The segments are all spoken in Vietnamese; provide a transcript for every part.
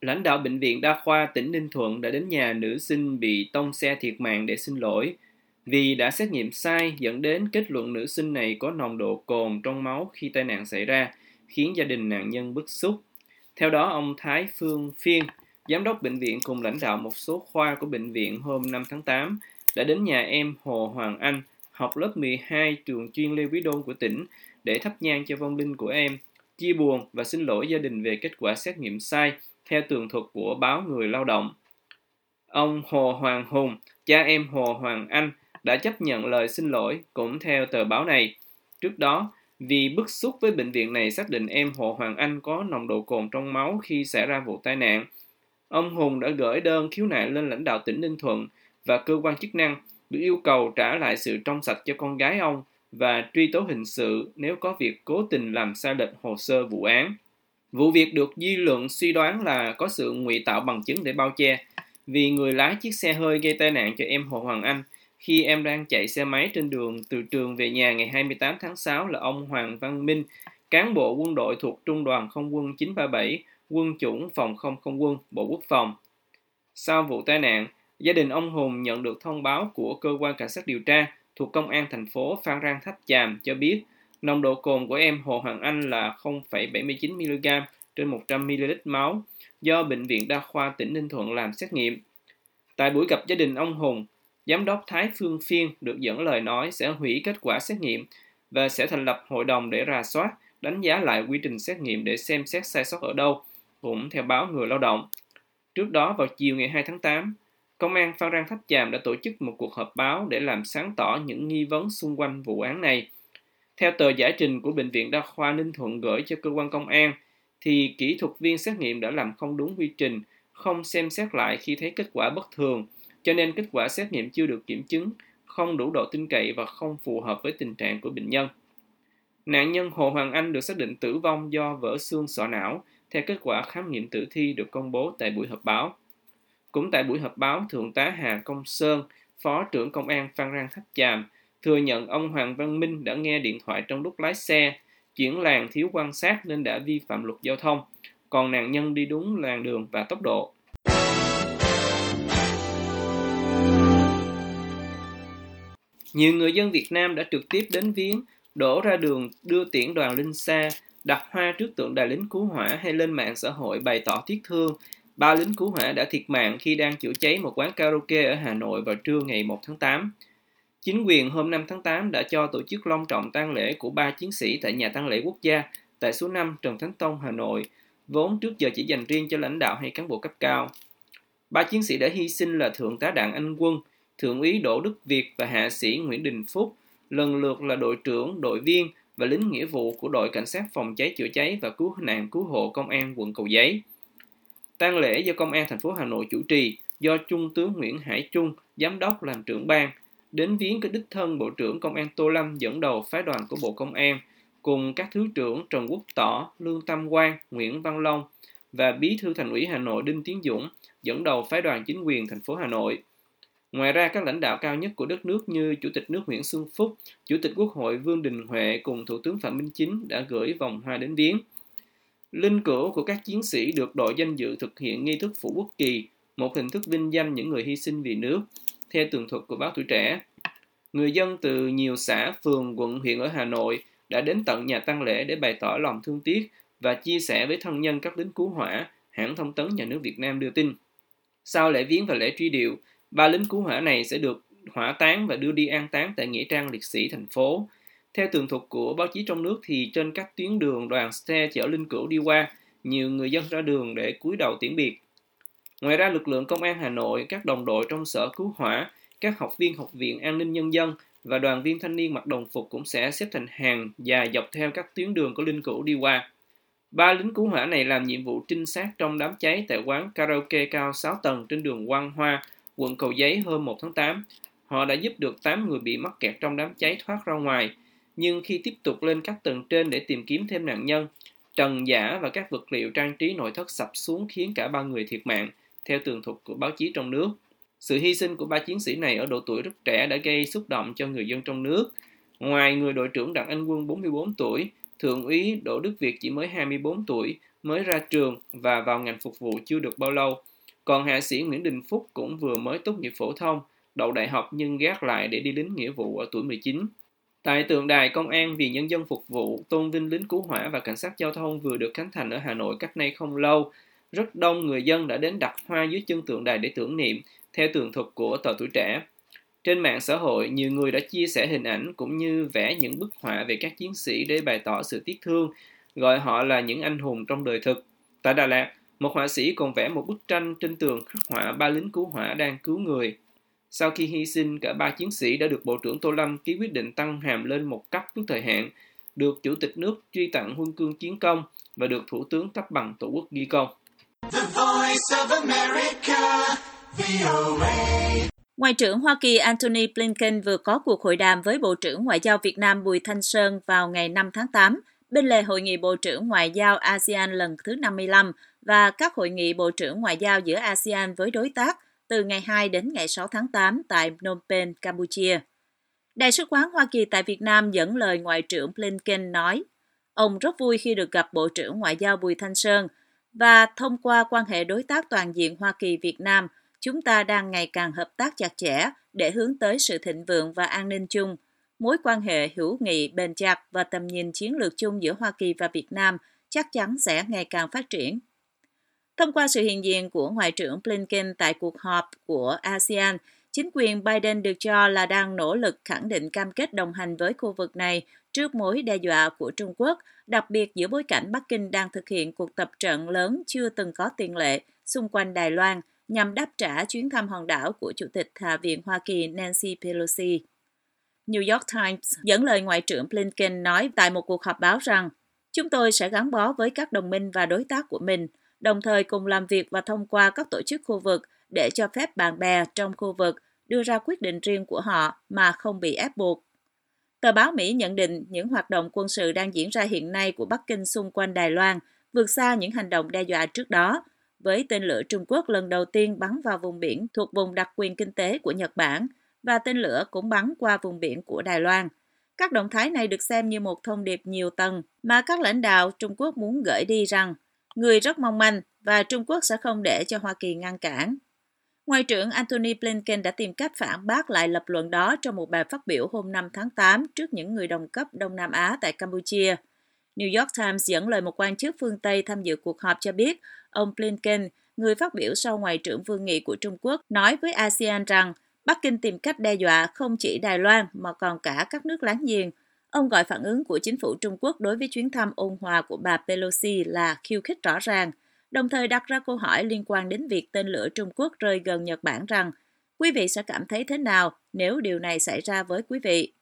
Lãnh đạo Bệnh viện Đa khoa tỉnh Ninh Thuận đã đến nhà nữ sinh bị tông xe thiệt mạng để xin lỗi vì đã xét nghiệm sai dẫn đến kết luận nữ sinh này có nồng độ cồn trong máu khi tai nạn xảy ra, khiến gia đình nạn nhân bức xúc. Theo đó, ông Thái Phương Phiên, giám đốc bệnh viện cùng lãnh đạo một số khoa của bệnh viện hôm 5 tháng 8 đã đến nhà em Hồ Hoàng Anh, học lớp 12 trường chuyên Lê Quý Đôn của tỉnh để thắp nhang cho vong linh của em, chia buồn và xin lỗi gia đình về kết quả xét nghiệm sai theo tường thuật của báo Người Lao động. Ông Hồ Hoàng Hùng, cha em Hồ Hoàng Anh, đã chấp nhận lời xin lỗi cũng theo tờ báo này. Trước đó, vì bức xúc với bệnh viện này xác định em Hồ Hoàng Anh có nồng độ cồn trong máu khi xảy ra vụ tai nạn, ông Hùng đã gửi đơn khiếu nại lên lãnh đạo tỉnh Ninh Thuận và cơ quan chức năng được yêu cầu trả lại sự trong sạch cho con gái ông và truy tố hình sự nếu có việc cố tình làm sai lệch hồ sơ vụ án. Vụ việc được dư luận suy đoán là có sự ngụy tạo bằng chứng để bao che, vì người lái chiếc xe hơi gây tai nạn cho em Hồ Hoàng Anh khi em đang chạy xe máy trên đường từ trường về nhà ngày 28 tháng 6 là ông Hoàng Văn Minh, cán bộ quân đội thuộc Trung đoàn Không quân 937, quân chủng phòng không không quân, Bộ Quốc phòng. Sau vụ tai nạn, gia đình ông Hùng nhận được thông báo của cơ quan cảnh sát điều tra thuộc công an thành phố Phan Rang Tháp Chàm cho biết nồng độ cồn của em Hồ Hoàng Anh là 0,79 mg trên 100 ml máu do bệnh viện đa khoa tỉnh Ninh Thuận làm xét nghiệm. Tại buổi gặp gia đình ông Hùng, Giám đốc Thái Phương Phiên được dẫn lời nói sẽ hủy kết quả xét nghiệm và sẽ thành lập hội đồng để rà soát, đánh giá lại quy trình xét nghiệm để xem xét sai sót ở đâu, cũng theo báo Người Lao động. Trước đó vào chiều ngày 2 tháng 8, Công an Phan Rang Tháp Chàm đã tổ chức một cuộc họp báo để làm sáng tỏ những nghi vấn xung quanh vụ án này. Theo tờ giải trình của Bệnh viện Đa khoa Ninh Thuận gửi cho cơ quan công an, thì kỹ thuật viên xét nghiệm đã làm không đúng quy trình, không xem xét lại khi thấy kết quả bất thường – cho nên kết quả xét nghiệm chưa được kiểm chứng, không đủ độ tin cậy và không phù hợp với tình trạng của bệnh nhân. Nạn nhân Hồ Hoàng Anh được xác định tử vong do vỡ xương sọ não theo kết quả khám nghiệm tử thi được công bố tại buổi họp báo. Cũng tại buổi họp báo, Thượng tá Hà Công Sơn, Phó trưởng Công an Phan Rang Tháp Chàm, thừa nhận ông Hoàng Văn Minh đã nghe điện thoại trong lúc lái xe, chuyển làn thiếu quan sát nên đã vi phạm luật giao thông, còn nạn nhân đi đúng làn đường và tốc độ. Nhiều người dân Việt Nam đã trực tiếp đến viếng, đổ ra đường đưa tiễn đoàn linh xa, đặt hoa trước tượng đài lính cứu hỏa hay lên mạng xã hội bày tỏ tiếc thương. Ba lính cứu hỏa đã thiệt mạng khi đang chữa cháy một quán karaoke ở Hà Nội vào trưa ngày 1 tháng 8. Chính quyền hôm 5 tháng 8 đã cho tổ chức long trọng tang lễ của ba chiến sĩ tại nhà tang lễ quốc gia tại số 5 Trần Thánh Tông, Hà Nội, vốn trước giờ chỉ dành riêng cho lãnh đạo hay cán bộ cấp cao. Ba chiến sĩ đã hy sinh là Thượng tá Đặng Anh Quân, Thượng úy Đỗ Đức Việt và Hạ sĩ Nguyễn Đình Phúc lần lượt là đội trưởng, đội viên và lính nghĩa vụ của đội cảnh sát phòng cháy chữa cháy và cứu nạn cứu hộ công an quận Cầu Giấy. Tang lễ do công an thành phố Hà Nội chủ trì do Trung tướng Nguyễn Hải Trung, giám đốc làm trưởng ban, đến viếng cái đích thân Bộ trưởng Công an Tô Lâm dẫn đầu phái đoàn của Bộ Công an cùng các thứ trưởng Trần Quốc Tỏ, Lương tam Quang, Nguyễn Văn Long và Bí thư Thành ủy Hà Nội Đinh Tiến Dũng dẫn đầu phái đoàn chính quyền thành phố Hà Nội. Ngoài ra, các lãnh đạo cao nhất của đất nước như Chủ tịch nước Nguyễn Xuân Phúc, Chủ tịch Quốc hội Vương Đình Huệ cùng Thủ tướng Phạm Minh Chính đã gửi vòng hoa đến viếng. Linh cữu của các chiến sĩ được đội danh dự thực hiện nghi thức phủ quốc kỳ, một hình thức vinh danh những người hy sinh vì nước, theo tường thuật của báo Tuổi Trẻ. Người dân từ nhiều xã, phường, quận, huyện ở Hà Nội đã đến tận nhà tăng lễ để bày tỏ lòng thương tiếc và chia sẻ với thân nhân các lính cứu hỏa, hãng thông tấn nhà nước Việt Nam đưa tin. Sau lễ viếng và lễ truy điệu, Ba lính cứu hỏa này sẽ được hỏa táng và đưa đi an táng tại Nghĩa trang liệt sĩ thành phố. Theo tường thuật của báo chí trong nước thì trên các tuyến đường đoàn xe chở linh cữu đi qua, nhiều người dân ra đường để cúi đầu tiễn biệt. Ngoài ra, lực lượng công an Hà Nội, các đồng đội trong sở cứu hỏa, các học viên học viện an ninh nhân dân và đoàn viên thanh niên mặc đồng phục cũng sẽ xếp thành hàng dài dọc theo các tuyến đường có linh cữu đi qua. Ba lính cứu hỏa này làm nhiệm vụ trinh sát trong đám cháy tại quán karaoke cao 6 tầng trên đường Quang Hoa, quận Cầu Giấy hôm 1 tháng 8. Họ đã giúp được 8 người bị mắc kẹt trong đám cháy thoát ra ngoài, nhưng khi tiếp tục lên các tầng trên để tìm kiếm thêm nạn nhân, trần giả và các vật liệu trang trí nội thất sập xuống khiến cả ba người thiệt mạng, theo tường thuật của báo chí trong nước. Sự hy sinh của ba chiến sĩ này ở độ tuổi rất trẻ đã gây xúc động cho người dân trong nước. Ngoài người đội trưởng Đặng Anh Quân 44 tuổi, Thượng úy Đỗ Đức Việt chỉ mới 24 tuổi, mới ra trường và vào ngành phục vụ chưa được bao lâu. Còn hạ sĩ Nguyễn Đình Phúc cũng vừa mới tốt nghiệp phổ thông, đậu đại học nhưng gác lại để đi lính nghĩa vụ ở tuổi 19. Tại tượng đài công an vì nhân dân phục vụ, tôn vinh lính cứu hỏa và cảnh sát giao thông vừa được khánh thành ở Hà Nội cách nay không lâu, rất đông người dân đã đến đặt hoa dưới chân tượng đài để tưởng niệm, theo tường thuật của tờ tuổi trẻ. Trên mạng xã hội, nhiều người đã chia sẻ hình ảnh cũng như vẽ những bức họa về các chiến sĩ để bày tỏ sự tiếc thương, gọi họ là những anh hùng trong đời thực. Tại Đà Lạt, một họa sĩ còn vẽ một bức tranh trên tường khắc họa ba lính cứu hỏa đang cứu người. Sau khi hy sinh, cả ba chiến sĩ đã được Bộ trưởng Tô Lâm ký quyết định tăng hàm lên một cấp trước thời hạn, được Chủ tịch nước truy tặng huân cương chiến công và được Thủ tướng cấp bằng Tổ quốc ghi công. The Voice of America, Ngoại trưởng Hoa Kỳ Antony Blinken vừa có cuộc hội đàm với Bộ trưởng Ngoại giao Việt Nam Bùi Thanh Sơn vào ngày 5 tháng 8, bên lề Hội nghị Bộ trưởng Ngoại giao ASEAN lần thứ 55 và các hội nghị Bộ trưởng Ngoại giao giữa ASEAN với đối tác từ ngày 2 đến ngày 6 tháng 8 tại Phnom Penh, Campuchia. Đại sứ quán Hoa Kỳ tại Việt Nam dẫn lời Ngoại trưởng Blinken nói, ông rất vui khi được gặp Bộ trưởng Ngoại giao Bùi Thanh Sơn và thông qua quan hệ đối tác toàn diện Hoa Kỳ-Việt Nam – chúng ta đang ngày càng hợp tác chặt chẽ để hướng tới sự thịnh vượng và an ninh chung. Mối quan hệ hữu nghị bền chặt và tầm nhìn chiến lược chung giữa Hoa Kỳ và Việt Nam chắc chắn sẽ ngày càng phát triển. Thông qua sự hiện diện của Ngoại trưởng Blinken tại cuộc họp của ASEAN, chính quyền Biden được cho là đang nỗ lực khẳng định cam kết đồng hành với khu vực này trước mối đe dọa của Trung Quốc, đặc biệt giữa bối cảnh Bắc Kinh đang thực hiện cuộc tập trận lớn chưa từng có tiền lệ xung quanh Đài Loan nhằm đáp trả chuyến thăm hòn đảo của Chủ tịch Hạ viện Hoa Kỳ Nancy Pelosi. New York Times dẫn lời Ngoại trưởng Blinken nói tại một cuộc họp báo rằng chúng tôi sẽ gắn bó với các đồng minh và đối tác của mình, đồng thời cùng làm việc và thông qua các tổ chức khu vực để cho phép bạn bè trong khu vực đưa ra quyết định riêng của họ mà không bị ép buộc. Tờ báo Mỹ nhận định những hoạt động quân sự đang diễn ra hiện nay của Bắc Kinh xung quanh Đài Loan vượt xa những hành động đe dọa trước đó, với tên lửa Trung Quốc lần đầu tiên bắn vào vùng biển thuộc vùng đặc quyền kinh tế của Nhật Bản, và tên lửa cũng bắn qua vùng biển của Đài Loan. Các động thái này được xem như một thông điệp nhiều tầng mà các lãnh đạo Trung Quốc muốn gửi đi rằng, người rất mong manh và Trung Quốc sẽ không để cho Hoa Kỳ ngăn cản. Ngoại trưởng Antony Blinken đã tìm cách phản bác lại lập luận đó trong một bài phát biểu hôm 5 tháng 8 trước những người đồng cấp Đông Nam Á tại Campuchia. New York Times dẫn lời một quan chức phương Tây tham dự cuộc họp cho biết Ông Blinken, người phát biểu sau Ngoại trưởng Vương nghị của Trung Quốc, nói với ASEAN rằng Bắc Kinh tìm cách đe dọa không chỉ Đài Loan mà còn cả các nước láng giềng. Ông gọi phản ứng của chính phủ Trung Quốc đối với chuyến thăm ôn hòa của bà Pelosi là khiêu khích rõ ràng, đồng thời đặt ra câu hỏi liên quan đến việc tên lửa Trung Quốc rơi gần Nhật Bản rằng quý vị sẽ cảm thấy thế nào nếu điều này xảy ra với quý vị.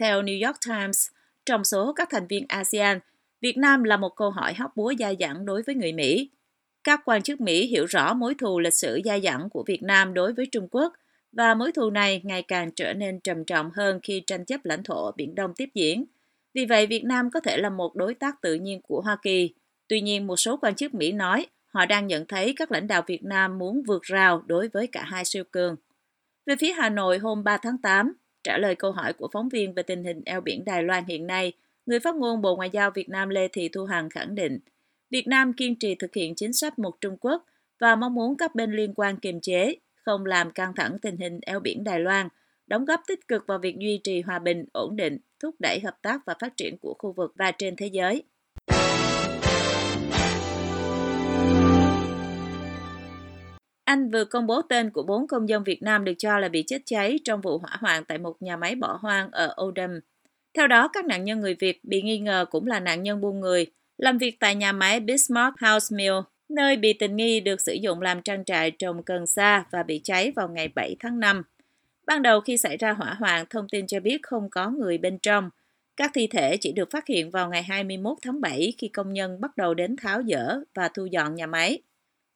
Theo New York Times, trong số các thành viên ASEAN, Việt Nam là một câu hỏi hóc búa dai dẳng đối với người Mỹ. Các quan chức Mỹ hiểu rõ mối thù lịch sử dai dẳng của Việt Nam đối với Trung Quốc và mối thù này ngày càng trở nên trầm trọng hơn khi tranh chấp lãnh thổ Biển Đông tiếp diễn. Vì vậy, Việt Nam có thể là một đối tác tự nhiên của Hoa Kỳ. Tuy nhiên, một số quan chức Mỹ nói họ đang nhận thấy các lãnh đạo Việt Nam muốn vượt rào đối với cả hai siêu cường. Về phía Hà Nội hôm 3 tháng 8, trả lời câu hỏi của phóng viên về tình hình eo biển Đài Loan hiện nay, người phát ngôn Bộ Ngoại giao Việt Nam Lê Thị Thu Hằng khẳng định – Việt Nam kiên trì thực hiện chính sách một Trung Quốc và mong muốn các bên liên quan kiềm chế, không làm căng thẳng tình hình eo biển Đài Loan, đóng góp tích cực vào việc duy trì hòa bình, ổn định, thúc đẩy hợp tác và phát triển của khu vực và trên thế giới. Anh vừa công bố tên của bốn công dân Việt Nam được cho là bị chết cháy trong vụ hỏa hoạn tại một nhà máy bỏ hoang ở Oldham. Theo đó, các nạn nhân người Việt bị nghi ngờ cũng là nạn nhân buôn người, làm việc tại nhà máy Bismarck House Mill, nơi bị tình nghi được sử dụng làm trang trại trồng cần sa và bị cháy vào ngày 7 tháng 5. Ban đầu khi xảy ra hỏa hoạn, thông tin cho biết không có người bên trong. Các thi thể chỉ được phát hiện vào ngày 21 tháng 7 khi công nhân bắt đầu đến tháo dỡ và thu dọn nhà máy.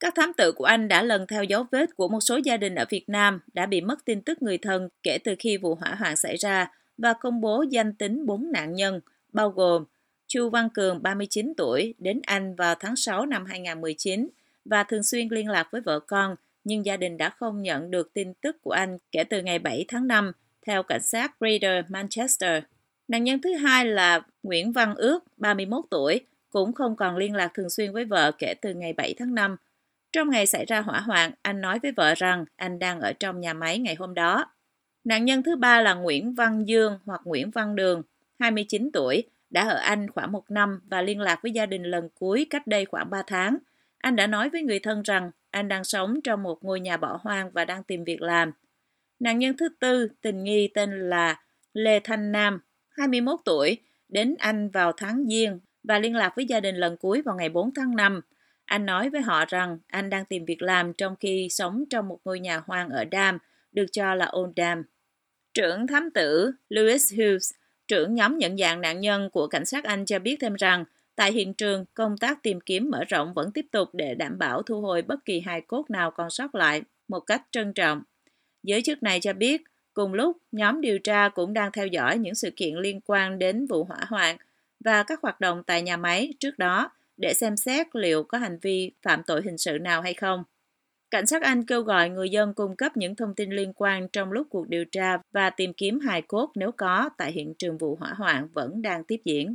Các thám tử của Anh đã lần theo dấu vết của một số gia đình ở Việt Nam đã bị mất tin tức người thân kể từ khi vụ hỏa hoạn xảy ra và công bố danh tính bốn nạn nhân, bao gồm Chu Văn Cường, 39 tuổi, đến Anh vào tháng 6 năm 2019 và thường xuyên liên lạc với vợ con, nhưng gia đình đã không nhận được tin tức của anh kể từ ngày 7 tháng 5, theo cảnh sát Greater Manchester. Nạn nhân thứ hai là Nguyễn Văn Ước, 31 tuổi, cũng không còn liên lạc thường xuyên với vợ kể từ ngày 7 tháng 5. Trong ngày xảy ra hỏa hoạn, anh nói với vợ rằng anh đang ở trong nhà máy ngày hôm đó. Nạn nhân thứ ba là Nguyễn Văn Dương hoặc Nguyễn Văn Đường, 29 tuổi, đã ở Anh khoảng một năm và liên lạc với gia đình lần cuối cách đây khoảng 3 tháng. Anh đã nói với người thân rằng anh đang sống trong một ngôi nhà bỏ hoang và đang tìm việc làm. Nạn nhân thứ tư, tình nghi tên là Lê Thanh Nam, 21 tuổi, đến Anh vào tháng Giêng và liên lạc với gia đình lần cuối vào ngày 4 tháng 5. Anh nói với họ rằng anh đang tìm việc làm trong khi sống trong một ngôi nhà hoang ở Dam, được cho là Old Dam. Trưởng thám tử Lewis Hughes, trưởng nhóm nhận dạng nạn nhân của cảnh sát Anh cho biết thêm rằng tại hiện trường, công tác tìm kiếm mở rộng vẫn tiếp tục để đảm bảo thu hồi bất kỳ hài cốt nào còn sót lại một cách trân trọng. Giới chức này cho biết, cùng lúc, nhóm điều tra cũng đang theo dõi những sự kiện liên quan đến vụ hỏa hoạn và các hoạt động tại nhà máy trước đó để xem xét liệu có hành vi phạm tội hình sự nào hay không. Cảnh sát Anh kêu gọi người dân cung cấp những thông tin liên quan trong lúc cuộc điều tra và tìm kiếm hài cốt nếu có tại hiện trường vụ hỏa hoạn vẫn đang tiếp diễn.